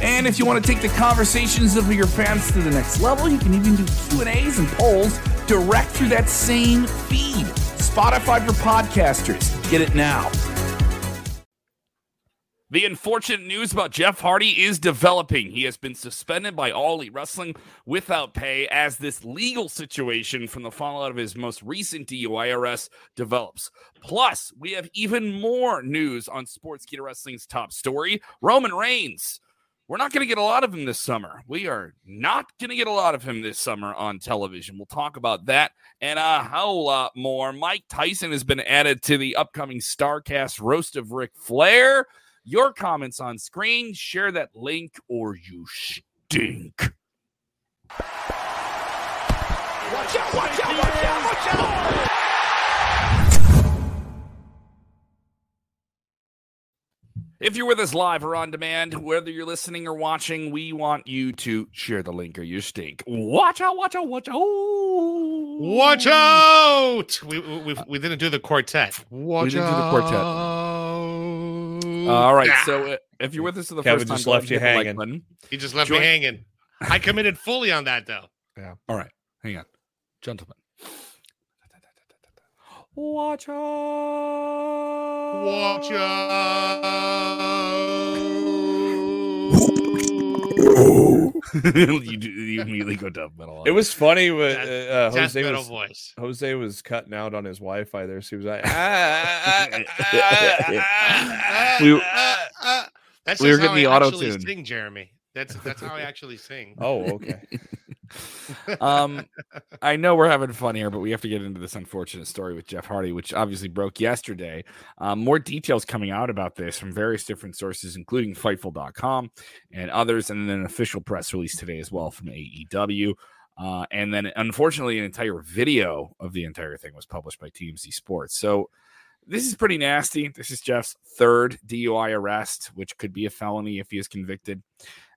And if you want to take the conversations of your fans to the next level, you can even do Q&As and polls direct through that same feed. Spotify for podcasters. Get it now. The unfortunate news about Jeff Hardy is developing. He has been suspended by All Elite Wrestling without pay as this legal situation from the fallout of his most recent DUI arrest develops. Plus, we have even more news on Sports Sportskeeda Wrestling's top story Roman Reigns. We're not going to get a lot of him this summer. We are not going to get a lot of him this summer on television. We'll talk about that and a whole lot more. Mike Tyson has been added to the upcoming Starcast roast of Ric Flair your comments on screen. Share that link or you stink. Watch out, watch out, watch out, watch out. If you're with us live or on demand, whether you're listening or watching, we want you to share the link or you stink. Watch out, watch out, watch out. Watch out. We, we, we didn't do the quartet. Watch we didn't out. do the quartet. All right. So uh, if you're with us for the Kevin first time, just left you hanging. Like he just left Join- me hanging. I committed fully on that though. Yeah. All right. Hang on, gentlemen. Watch out! Watch out! you, you immediately go dub metal. It was funny when uh, Jose was voice. Jose was cutting out on his Wi-Fi there. So he was like, ah, ah, we, that's we were getting the auto tune. Sing, Jeremy. That's that's how I actually sing. Oh, okay. Um, I know we're having fun here, but we have to get into this unfortunate story with Jeff Hardy, which obviously broke yesterday. Um, more details coming out about this from various different sources, including Fightful.com and others, and then an official press release today as well from AEW. Uh, and then, unfortunately, an entire video of the entire thing was published by TMZ Sports. So, this is pretty nasty. This is Jeff's third DUI arrest, which could be a felony if he is convicted.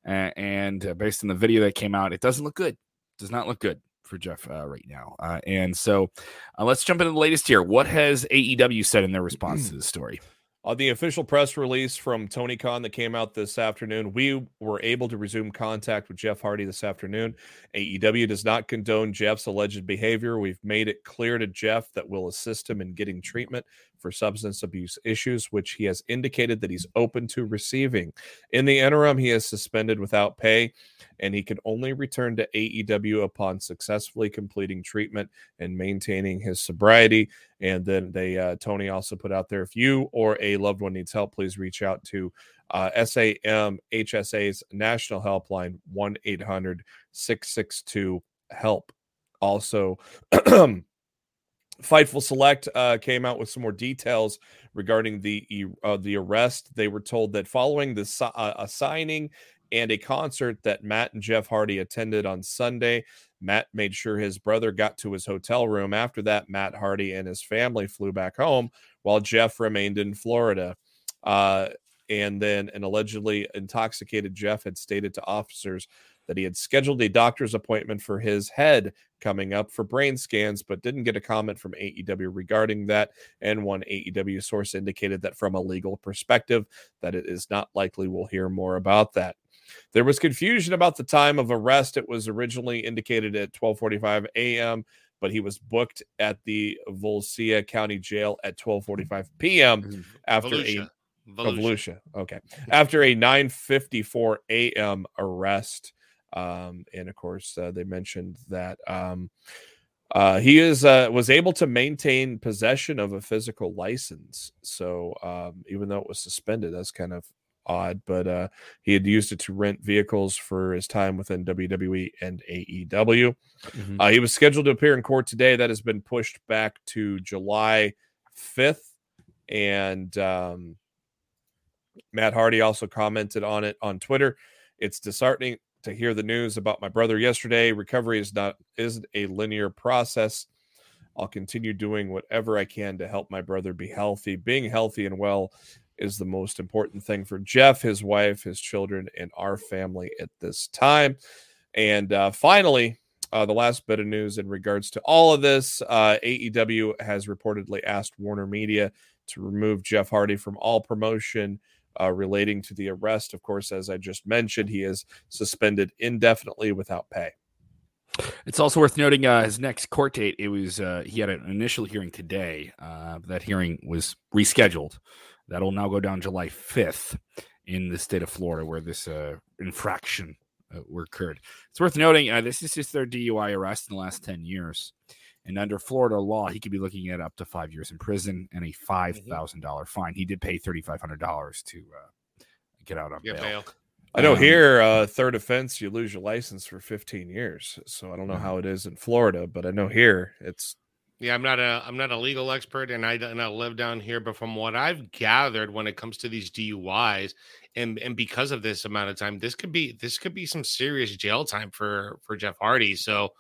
Uh, and uh, based on the video that came out, it doesn't look good. Does not look good for Jeff uh, right now. Uh, and so uh, let's jump into the latest here. What has AEW said in their response to the story? On the official press release from Tony Khan that came out this afternoon, we were able to resume contact with Jeff Hardy this afternoon. AEW does not condone Jeff's alleged behavior. We've made it clear to Jeff that we'll assist him in getting treatment for substance abuse issues, which he has indicated that he's open to receiving. In the interim, he is suspended without pay and he can only return to AEW upon successfully completing treatment and maintaining his sobriety. And then they, uh, Tony also put out there if you or a loved one needs help, please reach out to uh, SAM national helpline 1 800 662 HELP. Also, Fightful Select uh, came out with some more details regarding the uh, the arrest. They were told that following the uh, a signing and a concert that Matt and Jeff Hardy attended on Sunday. Matt made sure his brother got to his hotel room. After that, Matt Hardy and his family flew back home while Jeff remained in Florida. Uh, and then an allegedly intoxicated Jeff had stated to officers that he had scheduled a doctor's appointment for his head coming up for brain scans, but didn't get a comment from AEW regarding that. And one AEW source indicated that from a legal perspective, that it is not likely we'll hear more about that. There was confusion about the time of arrest. It was originally indicated at 12:45 a.m., but he was booked at the Volusia County Jail at 12:45 p.m. Mm-hmm. after Volusia. a Volusia. Volusia. Okay, after a 9:54 a.m. arrest. Um, and of course, uh, they mentioned that um, uh, he is uh, was able to maintain possession of a physical license. So um, even though it was suspended, that's kind of odd, but uh, he had used it to rent vehicles for his time within WWE and AEW. Mm-hmm. Uh, he was scheduled to appear in court today. That has been pushed back to July 5th. And um, Matt Hardy also commented on it on Twitter. It's disheartening to hear the news about my brother yesterday. Recovery is not isn't a linear process. I'll continue doing whatever I can to help my brother be healthy. Being healthy and well is the most important thing for Jeff, his wife, his children, and our family at this time. And uh, finally, uh, the last bit of news in regards to all of this uh, AEW has reportedly asked Warner Media to remove Jeff Hardy from all promotion uh, relating to the arrest. Of course, as I just mentioned, he is suspended indefinitely without pay. It's also worth noting uh, his next court date. It was uh, he had an initial hearing today. Uh, that hearing was rescheduled. That'll now go down July 5th in the state of Florida, where this uh, infraction uh, occurred. It's worth noting uh, this is just their DUI arrest in the last 10 years. And under Florida law, he could be looking at up to five years in prison and a $5,000 mm-hmm. fine. He did pay $3,500 to uh, get out on bail. bail. I know um, here, uh, third offense, you lose your license for 15 years. So I don't know how it is in Florida, but I know here it's yeah, I'm not a I'm not a legal expert, and I and I live down here. But from what I've gathered, when it comes to these DUIs, and and because of this amount of time, this could be this could be some serious jail time for for Jeff Hardy. So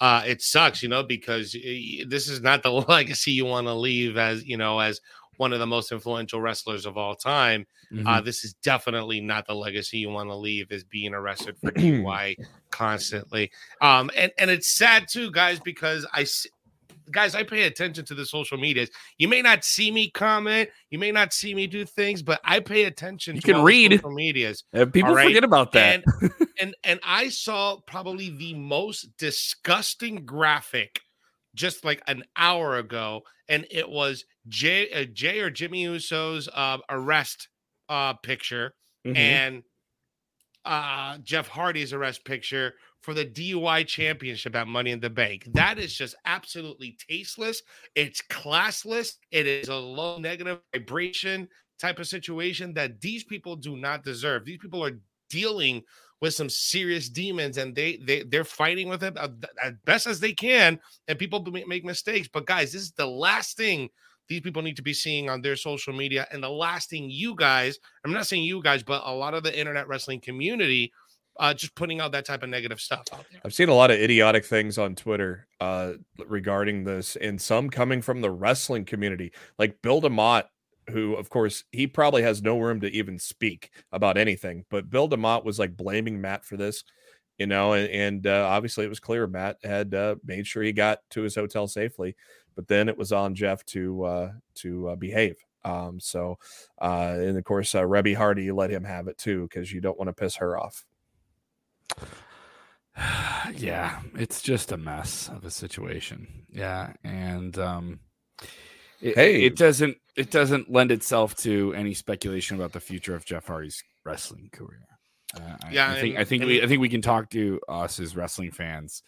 uh, it sucks, you know, because this is not the legacy you want to leave as you know as one of the most influential wrestlers of all time. Uh, mm-hmm. Uh, this is definitely not the legacy you want to leave as being arrested for DUI constantly. Um, and and it's sad too, guys, because I guys, I pay attention to the social medias. You may not see me comment, you may not see me do things, but I pay attention. You can read social medias. people right? forget about that. And, and and I saw probably the most disgusting graphic just like an hour ago, and it was Jay, uh, Jay or Jimmy Uso's uh, arrest uh, picture mm-hmm. and uh, Jeff Hardy's arrest picture for the DUI championship at Money in the Bank. That is just absolutely tasteless. It's classless. It is a low negative vibration type of situation that these people do not deserve. These people are dealing with some serious demons and they they they're fighting with it uh, as best as they can and people make mistakes but guys this is the last thing these people need to be seeing on their social media and the last thing you guys i'm not saying you guys but a lot of the internet wrestling community uh, just putting out that type of negative stuff out there. I've seen a lot of idiotic things on Twitter uh, regarding this, and some coming from the wrestling community, like Bill DeMott, who, of course, he probably has no room to even speak about anything. But Bill DeMott was like blaming Matt for this, you know, and, and uh, obviously it was clear Matt had uh, made sure he got to his hotel safely, but then it was on Jeff to uh, to uh, behave. Um, so, uh, and of course, uh, Reby Hardy let him have it too because you don't want to piss her off. yeah, it's just a mess of a situation. Yeah, and um, it, hey, it doesn't it doesn't lend itself to any speculation about the future of Jeff Hardy's wrestling career. Uh, yeah, I, I think and, I think we I think we can talk to us as wrestling fans,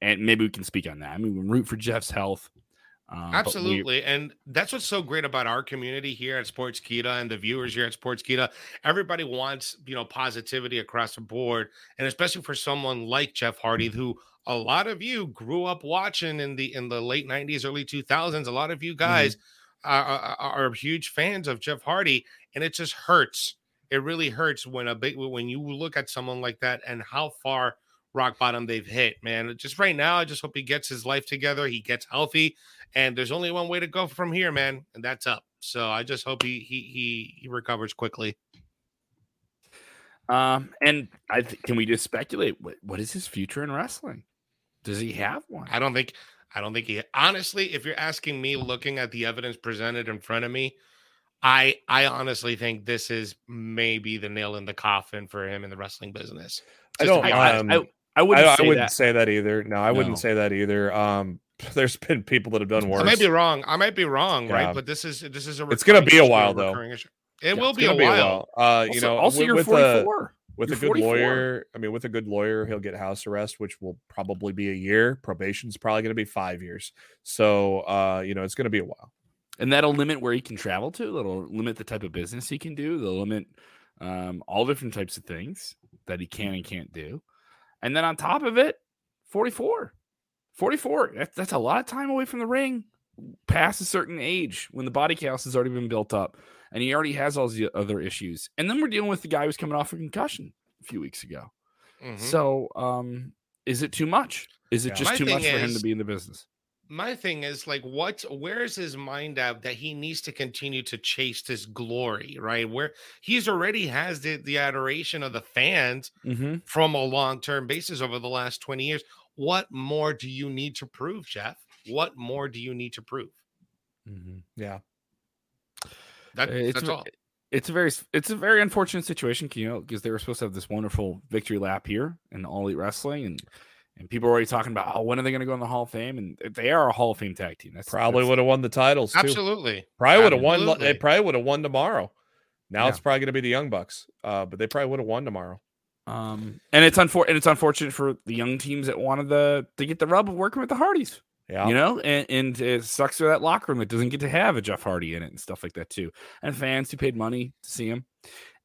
and maybe we can speak on that. I mean, we root for Jeff's health. Uh, Absolutely. And that's what's so great about our community here at Sportskeeda and the viewers here at Sportskeeda. Everybody wants, you know, positivity across the board. And especially for someone like Jeff Hardy, who a lot of you grew up watching in the in the late 90s, early 2000s. A lot of you mm-hmm. guys mm-hmm. are, are, are huge fans of Jeff Hardy. And it just hurts. It really hurts when a big when you look at someone like that and how far rock bottom they've hit, man. Just right now, I just hope he gets his life together. He gets healthy, and there's only one way to go from here, man, and that's up. So I just hope he he he, he recovers quickly. Um, and I th- can we just speculate what what is his future in wrestling? Does he have one? I don't think. I don't think he. Honestly, if you're asking me, looking at the evidence presented in front of me, I I honestly think this is maybe the nail in the coffin for him in the wrestling business. Just I don't. Um, I, I, I wouldn't. I, I wouldn't that. say that either. No, I no. wouldn't say that either. Um, there's been people that have done worse. I might be wrong. I might be wrong, yeah. right? But this is this is a. It's going to be a while though. It yeah, will be a, be while. a, while. Uh, you know, also with, you're 44. A, with you're a good 44. lawyer, I mean, with a good lawyer, he'll get house arrest, which will probably be a year. Probation's probably going to be five years. So, uh, you know, it's going to be a while. And that'll limit where he can travel to. That'll limit the type of business he can do. They'll limit um, all different types of things that he can and can't do. And then on top of it, 44. 44. That's, that's a lot of time away from the ring past a certain age when the body cast has already been built up and he already has all the other issues. And then we're dealing with the guy who's coming off a concussion a few weeks ago. Mhm. So, um, is it too much? Is it Yeah. just My too much for him to be in the business? My thing is like what where is his mind at that he needs to continue to chase this glory right where he's already has the, the adoration of the fans Mm-hmm. from a long-term basis over the last 20 years what more do you need to prove jeff what more do you need to prove Mm-hmm. Yeah. that, it's that's all It's a very it's a very unfortunate situation, you know, because they were supposed to have this wonderful victory lap here in All Elite Wrestling, and and people are already talking about oh when are they going to go in the Hall of Fame, and they are a Hall of Fame tag team. That's Probably would have won the titles too. absolutely Probably would have won. They probably would have won tomorrow. Now Yeah. it's probably going to be the Young Bucks, uh, but they probably would have won tomorrow. Um, and it's unfor- and it's unfortunate for the young teams that wanted the to get the rub of working with the Hardys. Yeah. You know, and, and it sucks for that locker room that doesn't get to have a Jeff Hardy in it and stuff like that too. And fans who paid money to see him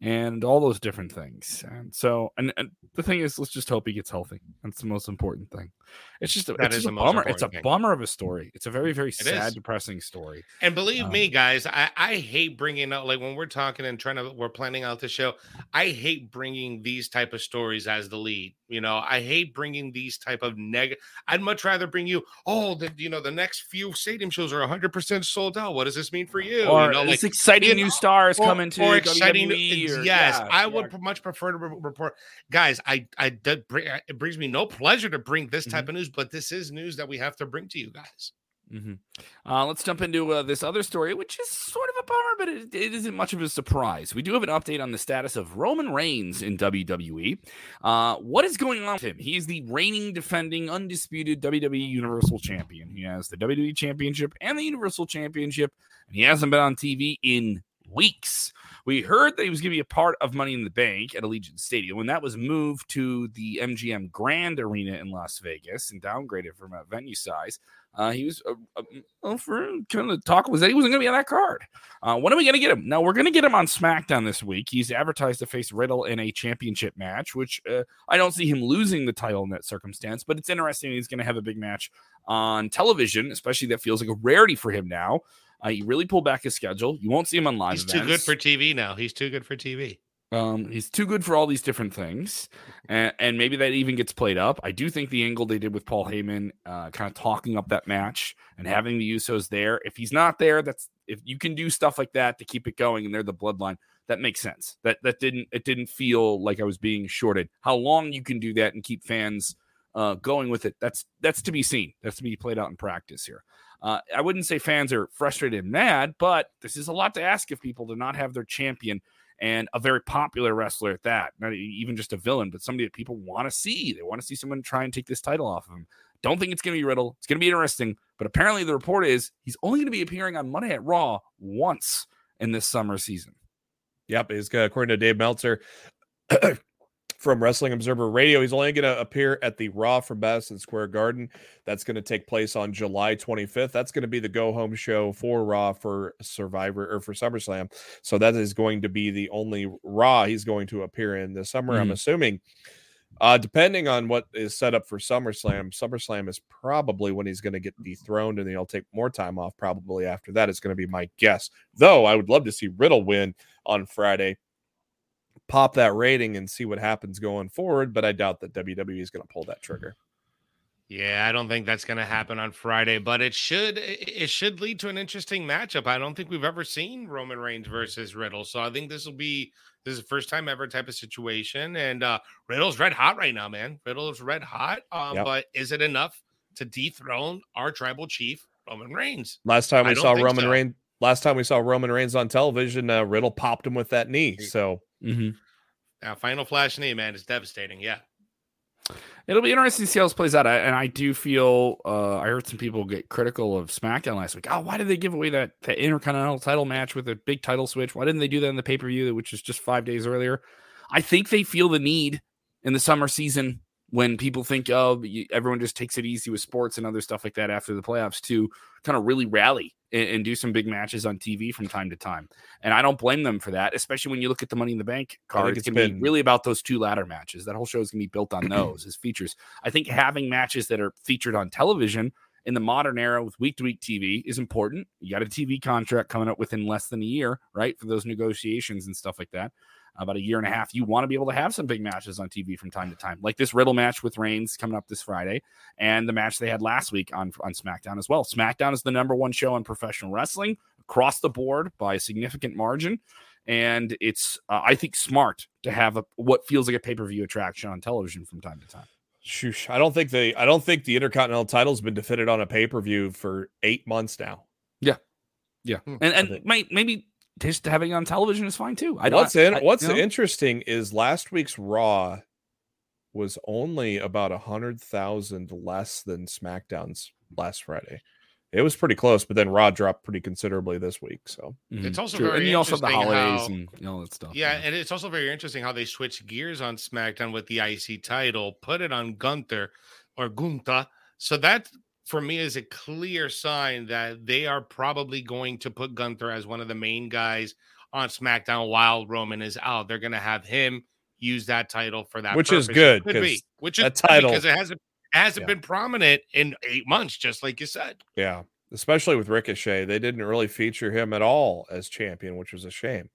and all those different things. And so, and, and the thing is, let's just hope he gets healthy. That's the most important thing. It's just, a, That it's is just a bummer. It's a thing. bummer of a story. It's a very, very sad, is. depressing story. And believe Um, me, guys, I, I hate bringing up like when we're talking and trying to we're planning out the show. I hate bringing these type of stories as the lead. You know, I hate bringing these type of negative. I'd much rather bring you. Oh, the you know the next few stadium shows are 100 percent sold out. What does this mean for you? or you know, this exciting you new know, stars or- coming to or exciting. WWE or- yes, yeah, I would much prefer to re- report, guys. I I did bring, it brings me no pleasure to bring this type Mm-hmm. of news, but this is news that we have to bring to you guys. hmm Uh, let's jump into uh, this other story, which is sort of a bummer, but it, it isn't much of a surprise. We do have an update on the status of Roman Reigns in WWE. Uh, what is going on with him? He is the reigning, defending, undisputed WWE Universal Champion. He has the WWE Championship and the Universal Championship, and he hasn't been on TV in weeks. We heard that he was going to be a part of Money in the Bank at Allegiant Stadium when that was moved to the MGM Grand Arena in Las Vegas and downgraded from a venue size. Uh, he was uh, uh, for kind of the talk was that he wasn't going to be on that card. Uh, when are we going to get him? No, we're going to get him on SmackDown this week. He's advertised to face Riddle in a championship match, which uh, I don't see him losing the title in that circumstance. But it's interesting. He's going to have a big match on television, especially that feels like a rarity for him now. Uh, he really pulled back his schedule. You won't see him on live. He's too good for TV now. He's too good for TV. Um, he's too good for all these different things, and, and maybe that even gets played up. I do think the angle they did with Paul Heyman, uh, kind of talking up that match and having the Usos there. If he's not there, that's if you can do stuff like that to keep it going, and they're the bloodline. That makes sense. That that didn't it didn't feel like I was being shorted. How long you can do that and keep fans uh, going with it? That's that's to be seen. That's to be played out in practice here. Uh, I wouldn't say fans are frustrated and mad, but this is a lot to ask of people to not have their champion and a very popular wrestler at that. Not even just a villain, but somebody that people want to see. They want to see someone try and take this title off of him. Don't think it's going to be Riddle. It's going to be interesting, but apparently the report is he's only going to be appearing on Monday at Raw once in this summer season. Yep, according to Dave Meltzer from Wrestling Observer Radio. He's only going to appear at the Raw from Madison Square Garden. That's going to take place on July 25th. That's going to be the go home show for Raw for Survivor or for SummerSlam. So that is going to be the only Raw he's going to appear in this summer. I'm Mhm. assuming. Uh, depending on what is set up for SummerSlam, SummerSlam is probably when he's going to get dethroned, and then he'll take more time off. Probably after that, it's going to be my guess. Though I would love to see Riddle win on Friday, pop that rating, and see what happens going forward. But I doubt that WWE is going to pull that trigger. Yeah, I don't think that's going to happen on Friday, but it should it should lead to an interesting matchup. I don't think we've ever seen Roman Reigns versus Riddle, so I think this will be this is the first time ever type of situation. And uh Riddle's red hot right now, man. Riddle's red hot. Um, Yep. but is it enough to dethrone our tribal chief Roman Reigns? Last time we saw Roman so. Reigns, last time we saw Roman Reigns on television, uh, Riddle popped him with that knee. So Mm-hmm. Now, final flash knee, man, is devastating. Yeah. It'll be interesting to see how this plays out. I, and I do feel uh, I heard some people get critical of SmackDown last week. Oh, why did they give away that, that Intercontinental title match with a big title switch? Why didn't they do that in the pay per view, which was just five days earlier? I think they feel the need in the summer season when people think of you- everyone just takes it easy with sports and other stuff like that after the playoffs to kind of really rally and, and do some big matches on TV from time to time. And I don't blame them for that, especially when you look at the Money in the Bank card. it's going to be really about those two ladder matches. That whole show is going to be built on those as features. I think having matches that are featured on television in the modern era with week to week TV is important. You got a TV contract coming up within less than a year, right? For those negotiations and stuff like that. About a year and a half, you want to be able to have some big matches on TV from time to time, like this Riddle match with Reigns coming up this Friday, and the match they had last week on on SmackDown as well. SmackDown is the number one show in professional wrestling across the board by a significant margin and it's uh, I think smart to have a, what feels like a pay per view attraction on television from time to time. Shoosh. I don't think the I don't think the Intercontinental title's been defended on a pay per view for eight months now. Yeah, yeah, Hmm. and and think- may, maybe just having it on television is fine too. I what's don't, in I- what's you know? interesting is last week's Raw was only about a hundred thousand less than SmackDown's last Friday. It was pretty close, but then Raw dropped pretty considerably this week. So Mhm, It's also true. very and you also have the interesting holidays how- and you know, all that stuff. Yeah, and it's also very interesting how they switched gears on SmackDown with the IC title, put it on Gunther or Gunta. So that for me is a clear sign that they are probably going to put Gunther as one of the main guys on SmackDown while Roman is out. They're going to have him use that title for that, Which is purpose. good, Could be, 'cause which is that good title- because it hasn't it hasn't Yeah. been prominent in eight months, just like you said. yeah, especially with Ricochet, they didn't really feature him at all as champion, which was a shame.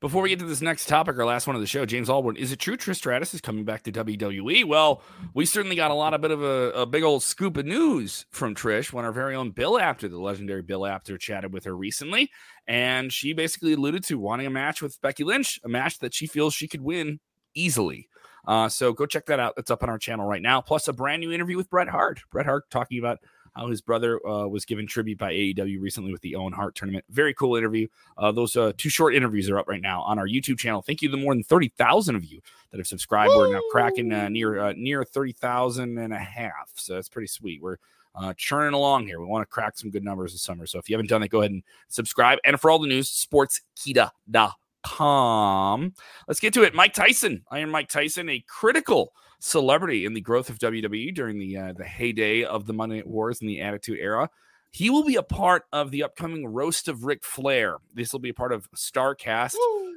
Before we get to this next topic, our last one of the show, James Aldwin, is it true Trish Stratus is coming back to WWE? Well, we certainly got a lot of bit of a, a big old scoop of news from Trish when our very own Bill Apter, the legendary Bill Apter, chatted with her recently, and she basically alluded to wanting a match with Becky Lynch, a match that she feels she could win easily. Uh, so go check that out. It's up on our channel right now. Plus a brand new interview with Bret Hart. Bret Hart talking about how his brother uh, was given tribute by AEW recently with the Owen Hart tournament. Very cool interview. Uh, those uh, two short interviews are up right now on our YouTube channel. Thank you to the more than 30,000 of you that have subscribed. We're now cracking uh, near uh, near 30,000 and a half. So that's pretty sweet. We're uh, churning along here. We want to crack some good numbers this summer. So if you haven't done that, go ahead and subscribe. And for all the news, sportskeeda.com. Let's get to it. Mike Tyson, Iron Mike Tyson, a critical celebrity in the growth of WWE during the uh, the heyday of the Monday Night Wars and the Attitude Era. He will be a part of the upcoming roast of Ric Flair. This will be a part of Starcast,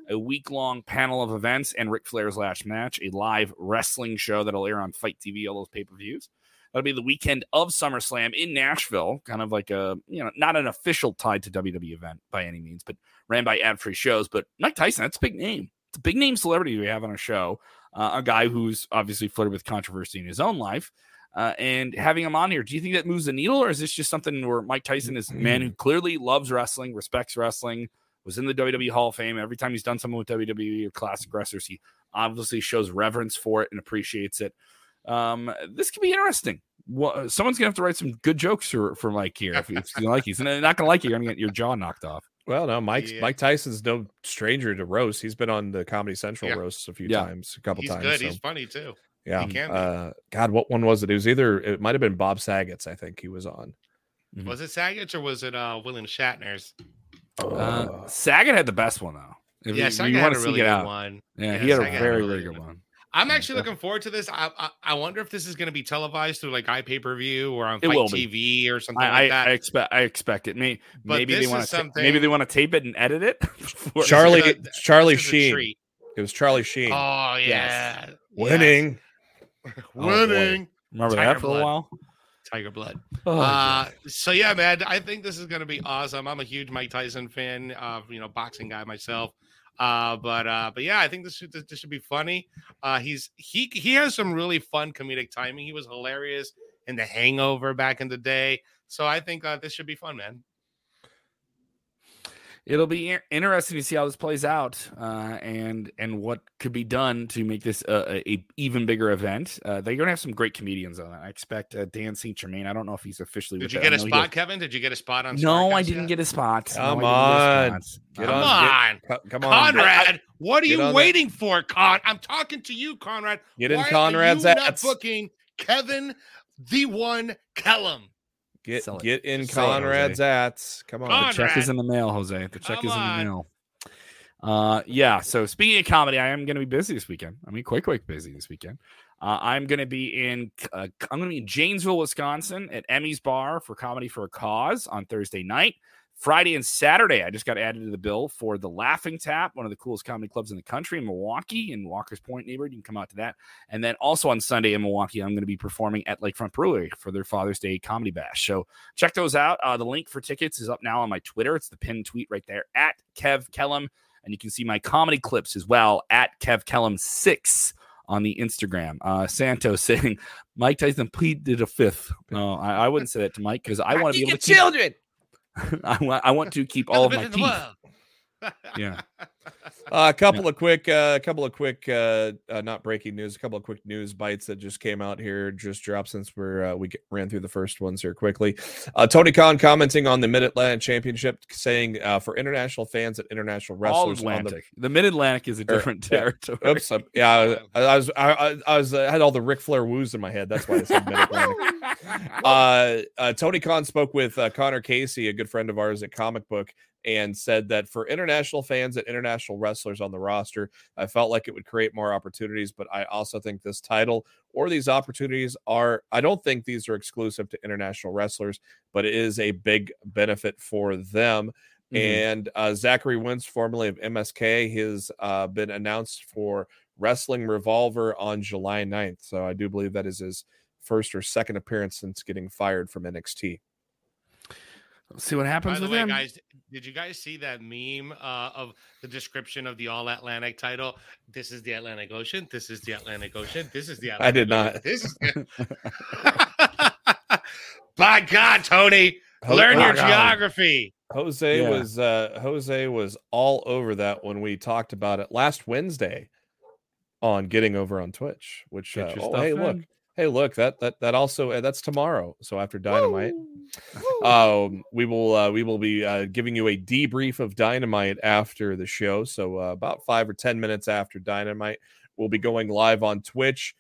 a week long panel of events and Ric Flair's last match, a live wrestling show that'll air on FITE TV, all those pay per views. That'll be the weekend of SummerSlam in Nashville, kind of like a, you know, not an official tied to WWE event by any means, but ran by AdFreeShows. But Mike Tyson, that's a big name. It's a big name celebrity we have on our show. Uh, a guy who's obviously flirted with controversy in his own life. Uh, and having him on here, do you think that moves the needle, or is this just something where Mike Tyson is a man who clearly loves wrestling, respects wrestling, was in the WWE Hall of Fame? Every time he's done something with WWE or classic wrestlers, he obviously shows reverence for it and appreciates it. Um, this could be interesting. Well, someone's gonna have to write some good jokes for, for Mike here if, if you like. He's not gonna like it. You're gonna get your jaw knocked off. Well, no, Mike Yeah. Mike Tyson's no stranger to roast. He's been on the Comedy Central Yeah. roasts a few Yeah. times, a couple times. He's times. good. so, He's funny too. yeah. he can. Uh, God, what one was it? It was either it might have been Bob Saget's. I think he was on. Mhm. Was it Saget's or was it uh William Shatner's? Uh, Saget had the best one though. If yeah, you, Saget you had a really good out, one. yeah, Yeah, he had a Saget had a very really very good good one. One. I'm actually looking forward to this. I, I I wonder if this is going to be televised through like iPay per view or on FITE. TV or something I, like that. I expect I expect it. May, But maybe they want to something- maybe they want to tape it and edit it. before- Charlie a- Charlie this is a Sheen. It was Charlie Sheen. Oh yeah, Yes. Winning. Yes. Oh, winning. Remember Tiger that for a while. Tiger Blood. Oh, uh, so yeah, man, I think this is going to be awesome. I'm a huge Mike Tyson fan, uh, you know, boxing guy myself. Uh, but uh, but yeah, I think this should this should be funny. Uh, he's he he has some really fun comedic timing. He was hilarious in The Hangover back in the day. So I think uh, this should be fun, man. It'll be interesting to see how this plays out uh, and and what could be done to make this a, a, a even bigger event. Uh, they're gonna have some great comedians on it. I expect uh, Dan St. Germain. I don't know if he's officially. Did with you it. get I a know he spot, Kevin? Did you get a spot on? does- No, I didn't yet? get a spot. Come No, I didn't on. get. Get Come on, on, Co- Come on. Conrad. what are you on that- waiting for, Con? I'm talking to you, Conrad. Get in Why Conrad's are you not ads. booking Kevin the one Kellum? Get Sell it. get in sell it, Conrad's ats. Come on. Con- The check is in the mail, Jose. The check Come is in the on. mail. Uh, yeah. So speaking of comedy, I am going to be busy this weekend. I mean, quite quite busy this weekend. Uh, I'm going to be in. Uh, I'm going to be in Janesville, Wisconsin, at Emmy's Bar for Comedy for a Cause on Thursday night. Friday and Saturday, I just got added to the bill for the Laughing Tap, one of the coolest comedy clubs in the country in Milwaukee, in Walker's Point neighborhood. You can come out to that. And then also on Sunday in Milwaukee, I'm going to be performing at Lakefront Brewery for their Father's Day comedy bash. So check those out. Uh, the link for tickets is up now on my Twitter. It's the pinned tweet right there at Kev Kellum. And you can see my comedy clips as well at Kev Kellum6 on the Instagram. Uh, Santos saying Mike Tyson pleaded a fifth. No, I, I wouldn't say that to Mike because I want to be able to keep, children. I want I want to keep all of my teeth. Yeah. Uh, a couple of quick, a uh, couple of quick, uh, uh, not breaking news. A couple of quick news bites that just came out here, just dropped since we're uh, we get, ran through the first ones here quickly. Uh, Tony Khan commenting on the Mid Atlantic Championship, saying uh, for international fans and international All wrestlers, on the Atlantic. The, Mid Atlantic is a Er, different yeah. territory. Oops, I, yeah, I, I was, I, I, I was, I had all the Ric Flair woos in my head. That's why I said Mid Atlantic. uh, uh, Tony Khan spoke with uh, Connor Casey, a good friend of ours at Comic Book, and said that for international fans and international wrestlers on the roster, I felt like it would create more opportunities. But I also think this title or these opportunities are, I don't think these are exclusive to international wrestlers, but it is a big benefit for them. Mhm. And uh, Zachary Wentz, formerly of MSK, has uh, been announced for Wrestling Revolver on July 9th. So I do believe that is his first or second appearance since getting fired from NXT. Let's see what By happens the with way, him. guys, did you guys see that meme uh, of the description of the All Atlantic title? This is the Atlantic Ocean. This is the Atlantic Ocean. This is the Atlantic I did Ocean, not. This is. By God, Tony, Ho- learn oh, your God. geography. Jose Yeah. was uh Jose was all over that when we talked about it last Wednesday on getting over on Twitch, which uh, oh, stuff hey look, in. Hey look that that that also uh, that's tomorrow. So after Dynamite, um we will uh, we will be uh, giving you a debrief of Dynamite after the show. So uh, about 5 or 10 minutes after Dynamite, we'll be going live on Twitch.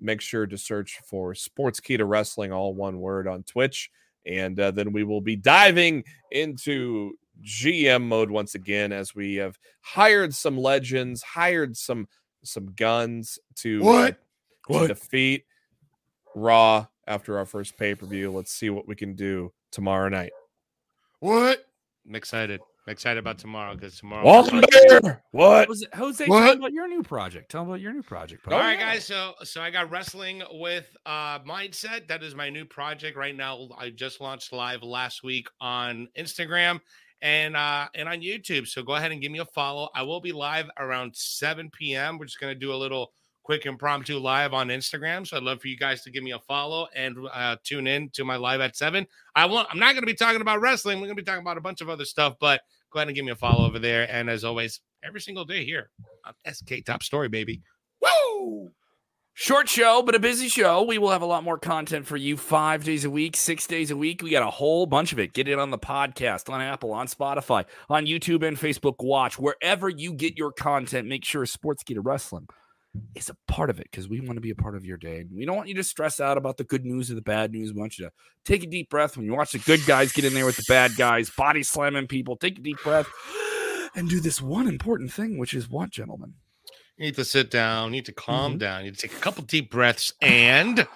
Make sure to search for Sportskeeda Wrestling all one word on Twitch and uh, then we will be diving into GM mode once again as we have hired some legends, hired some some guns to, uh, What? to defeat Raw after our first pay per view. Let's see what we can do tomorrow night. What? I'm excited. I'm excited about tomorrow because tomorrow. Wonder what? Jose, Jose What? tell 'em about your new project. Tell them about your new project. All bro. guys. So, so I got wrestling with uh mindset. That is my new project right now. I just launched live last week on Instagram and uh and on YouTube. So go ahead and give me a follow. I will be live around 7 p.m. We're just gonna do a little quick impromptu live on Instagram. So I'd love for you guys to give me a follow and uh, tune in to my live at seven. I won't. I'm not gonna be talking about wrestling. We're gonna be talking about a bunch of other stuff, but go ahead and give me a follow over there. And as always, every single day here on SK Top Story, baby. Woo! Short show, but a busy show. We will have a lot more content for you five days a week, six days a week. We got a whole bunch of it. Get it on the podcast, on Apple, on Spotify, on YouTube and Facebook Watch. Wherever you get your content, make sure Sportskeeda Wrestling is a part of it because we want to be a part of your day. We don't want you to stress out about the good news or the bad news. We want you to take a deep breath when you watch the good guys get in there with the bad guys, body slamming people. Take a deep breath and do this one important thing, which is what, gentlemen? You need to sit down. You need to calm Mm-hmm. down. You need to take a couple deep breaths, and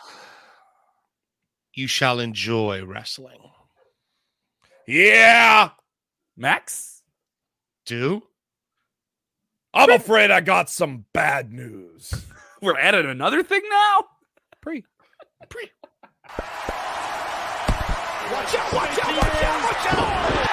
you shall enjoy wrestling. Yeah, Max? Do I'm afraid I got some bad news. We're adding another thing now? Pre. pre. Watch out, watch out, watch out, watch out!